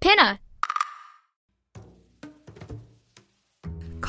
Pinna!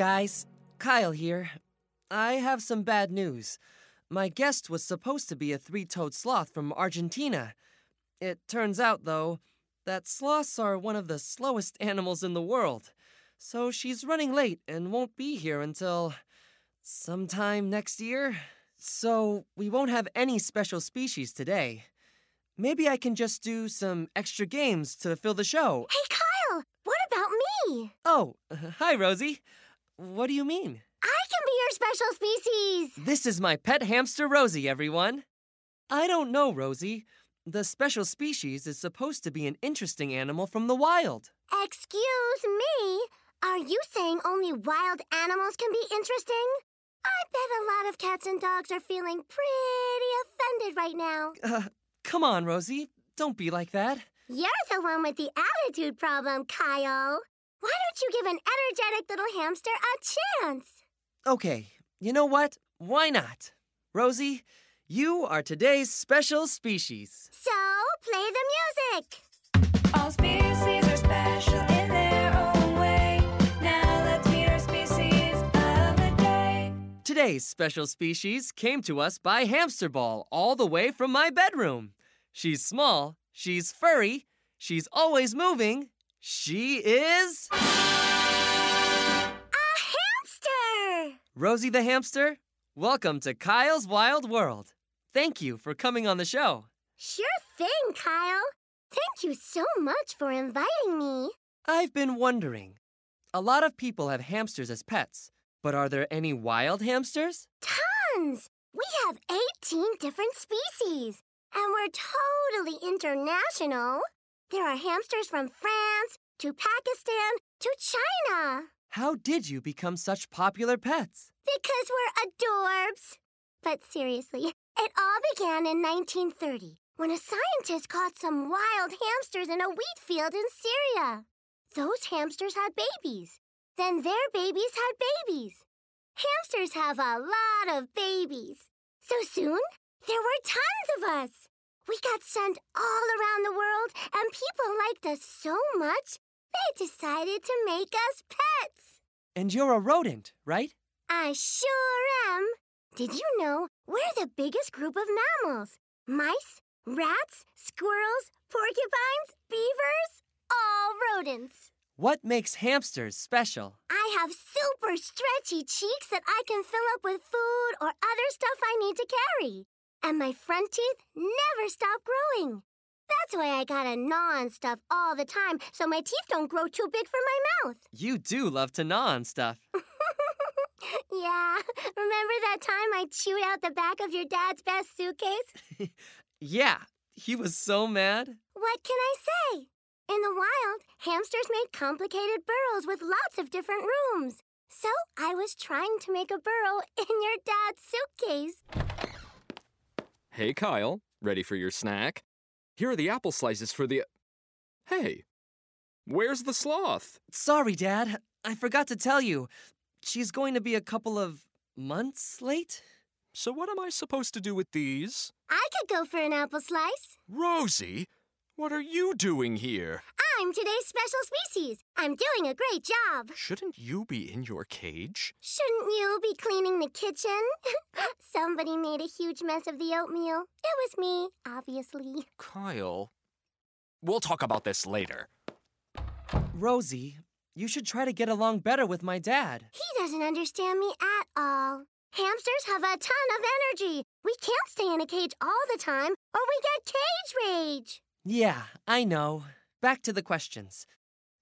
Guys, Kyle here. I have some bad news. My guest was supposed to be a three toed sloth from Argentina. It turns out, though, that sloths are one of the slowest animals in the world. So she's running late and won't be here until sometime next year. So we won't have any special species today. Maybe I can just do some extra games to fill the show. Hey, Kyle, what about me? Oh, hi, Rosie. What do you mean? I can be your special species. This is my pet hamster, Rosie, everyone. I don't know, Rosie. The special species is supposed to be an interesting animal from the wild. Excuse me? Are you saying only wild animals can be interesting? I bet a lot of cats and dogs are feeling pretty offended right now. Uh, come on, Rosie. Don't be like that. You're the one with the attitude problem, Kyle. Why don't you give an energetic little hamster a chance? Okay, you know what? Why not? Rosie, you are today's special species. So, play the music. All species are special in their own way. Now let's meet our species of the day. Today's special species came to us by Hamster Ball all the way from my bedroom. She's small, she's furry, she's always moving. She is. A hamster! Rosie the hamster, welcome to Kyle's Wild World. Thank you for coming on the show. Sure thing, Kyle. Thank you so much for inviting me. I've been wondering. A lot of people have hamsters as pets, but are there any wild hamsters? Tons! We have 18 different species, and we're totally international. There are hamsters from France to Pakistan to China. How did you become such popular pets? Because we're adorbs. But seriously, it all began in 1930 when a scientist caught some wild hamsters in a wheat field in Syria. Those hamsters had babies. Then their babies had babies. Hamsters have a lot of babies. So soon, there were tons of us. We got sent all around the world, and people liked us so much, they decided to make us pets. And you're a rodent, right? I sure am. Did you know we're the biggest group of mammals? Mice, rats, squirrels, porcupines, beavers, all rodents. What makes hamsters special? I have super stretchy cheeks that I can fill up with food or other stuff I need to carry. And my front teeth never stop growing. That's why I gotta gnaw on stuff all the time so my teeth don't grow too big for my mouth. You do love to gnaw on stuff. yeah, remember that time I chewed out the back of your dad's best suitcase? yeah, he was so mad. What can I say? In the wild, hamsters make complicated burrows with lots of different rooms. So I was trying to make a burrow in your dad's suitcase. Hey, Kyle, ready for your snack? Here are the apple slices for the. Hey, where's the sloth? Sorry, Dad. I forgot to tell you, she's going to be a couple of months late? So, what am I supposed to do with these? I could go for an apple slice. Rosie, what are you doing here? I'm today's special species. I'm doing a great job. Shouldn't you be in your cage? Shouldn't you be cleaning the kitchen? Somebody made a huge mess of the oatmeal. It was me, obviously. Kyle, we'll talk about this later. Rosie, you should try to get along better with my dad. He doesn't understand me at all. Hamsters have a ton of energy. We can't stay in a cage all the time, or we get cage rage. Yeah, I know. Back to the questions.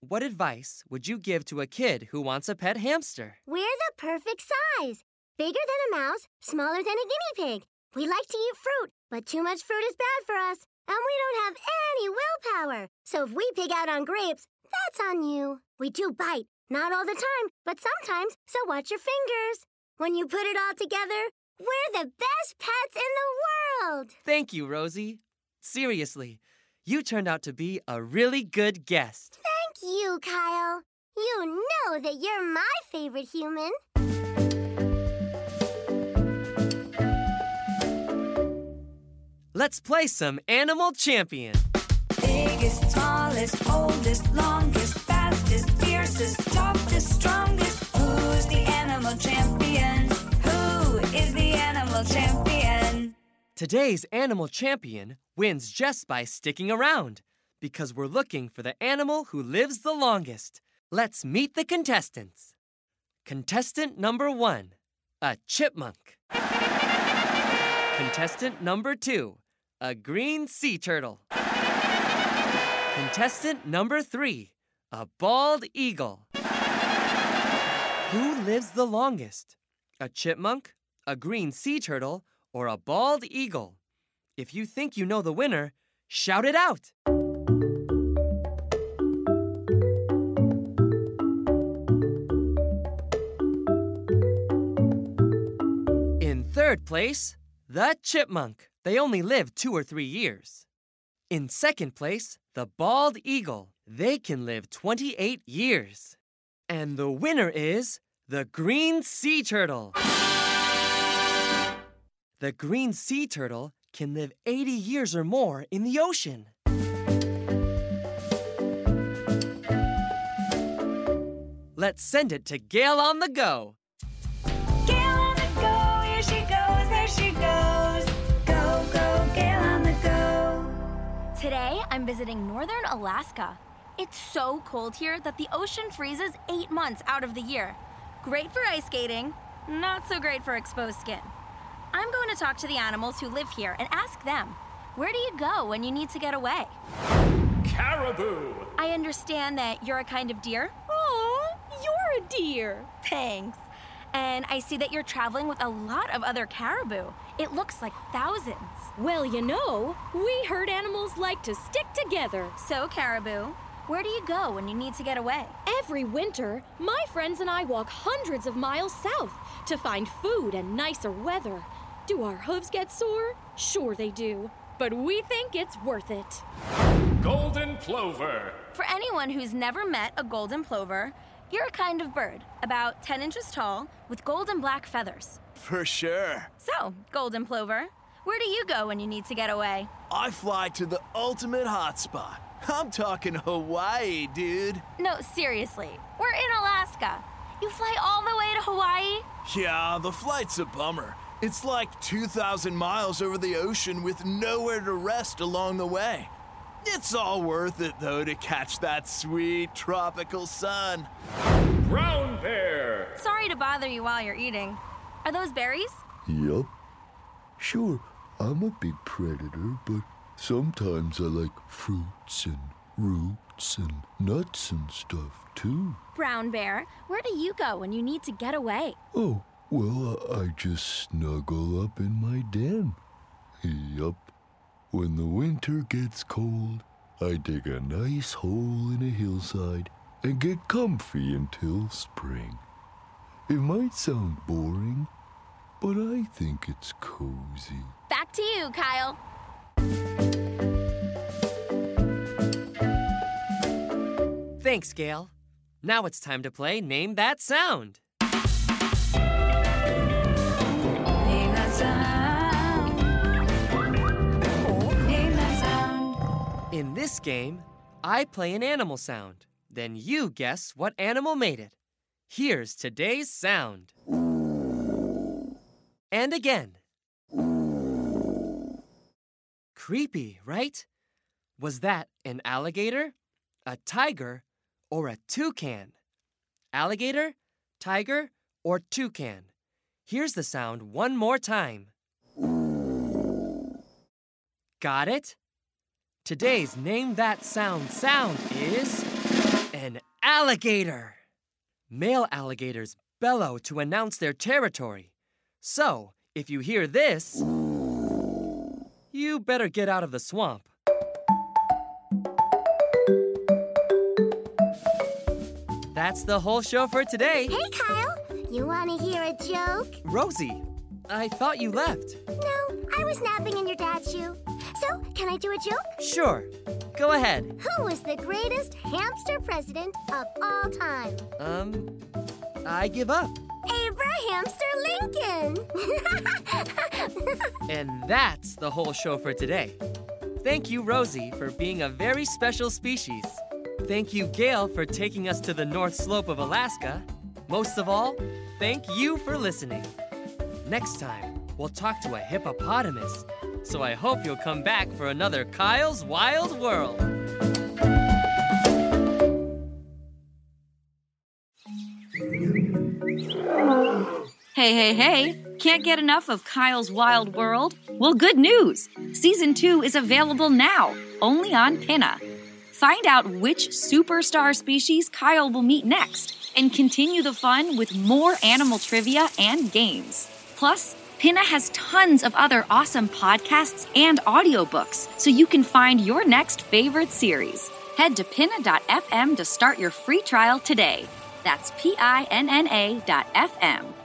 What advice would you give to a kid who wants a pet hamster? We're the perfect size. Bigger than a mouse, smaller than a guinea pig. We like to eat fruit, but too much fruit is bad for us. And we don't have any willpower. So if we pig out on grapes, that's on you. We do bite, not all the time, but sometimes, so watch your fingers. When you put it all together, we're the best pets in the world. Thank you, Rosie. Seriously, you turned out to be a really good guest. Thank you, Kyle. You know that you're my favorite human. Let's play some Animal Champion. Biggest, tallest, oldest, longest, fastest, fiercest, toughest, strongest. Who's the animal champion? Who is the animal champion? Today's Animal Champion wins just by sticking around because we're looking for the animal who lives the longest. Let's meet the contestants. Contestant number one, a chipmunk. Contestant number two, a green sea turtle. Contestant number three, a bald eagle. Who lives the longest? A chipmunk, a green sea turtle, or a bald eagle? If you think you know the winner, shout it out. In third place, the chipmunk. They only live two or three years. In second place, the bald eagle. They can live 28 years. And the winner is the green sea turtle. The green sea turtle can live 80 years or more in the ocean. Let's send it to Gail on the go. Gail on the go, here she goes, there she goes. Go, go, Gail on the go. Today, I'm visiting northern Alaska. It's so cold here that the ocean freezes eight months out of the year. Great for ice skating, not so great for exposed skin. I'm going to talk to the animals who live here and ask them where do you go when you need to get away? Caribou! I understand that you're a kind of deer. Aw, you're a deer. Thanks. And I see that you're traveling with a lot of other caribou. It looks like thousands. Well, you know, we herd animals like to stick together. So, caribou, where do you go when you need to get away? Every winter, my friends and I walk hundreds of miles south to find food and nicer weather. Do our hooves get sore? Sure they do. But we think it's worth it. Golden Plover. For anyone who's never met a golden plover, you're a kind of bird, about 10 inches tall, with golden black feathers. For sure. So, golden plover, where do you go when you need to get away? I fly to the ultimate hotspot. I'm talking Hawaii, dude. No, seriously, we're in Alaska. You fly all the way to Hawaii? Yeah, the flight's a bummer. It's like 2,000 miles over the ocean with nowhere to rest along the way. It's all worth it, though, to catch that sweet tropical sun. Brown Bear. Sorry to bother you while you're eating. Are those berries? Yup. Sure, I'm a big predator, but sometimes I like fruits and roots and nuts and stuff too. Brown bear, where do you go when you need to get away? Oh, well, I just snuggle up in my den. Yup. When the winter gets cold, I dig a nice hole in a hillside and get comfy until spring. It might sound boring, but I think it's cozy. Back to you, Kyle. Thanks, Gail. Now it's time to play Name That Sound. Name that sound. Oh, Name that sound. In this game, I play an animal sound. Then you guess what animal made it. Here's today's sound. And again. Creepy, right? Was that an alligator, a tiger, or a toucan? Alligator, tiger, or toucan? Here's the sound one more time. Got it? Today's Name That Sound sound is an alligator. Male alligators bellow to announce their territory. So, if you hear this, you better get out of the swamp. That's the whole show for today. Hey, Kyle. You want to hear a joke? Rosie, I thought you left. No, I was napping in your dad's shoe. So, can I do a joke? Sure, go ahead. Who was the greatest hamster president of all time? Um, I give up. Abrahamster Lincoln. And that's the whole show for today. Thank you, Rosie, for being a very special species. Thank you, Gail, for taking us to the North Slope of Alaska. Most of all, thank you for listening. Next time, we'll talk to a hippopotamus. So I hope you'll come back for another Kyle's Wild World. Hey, hey, hey! Can't get enough of Kyle's Wild World? Well, good news! Season 2 is available now, only on Pinna. Find out which superstar species Kyle will meet next and continue the fun with more animal trivia and games. Plus, Pinna has tons of other awesome podcasts and audiobooks so you can find your next favorite series. Head to pinna.fm to start your free trial today. That's P I N N A dot FM.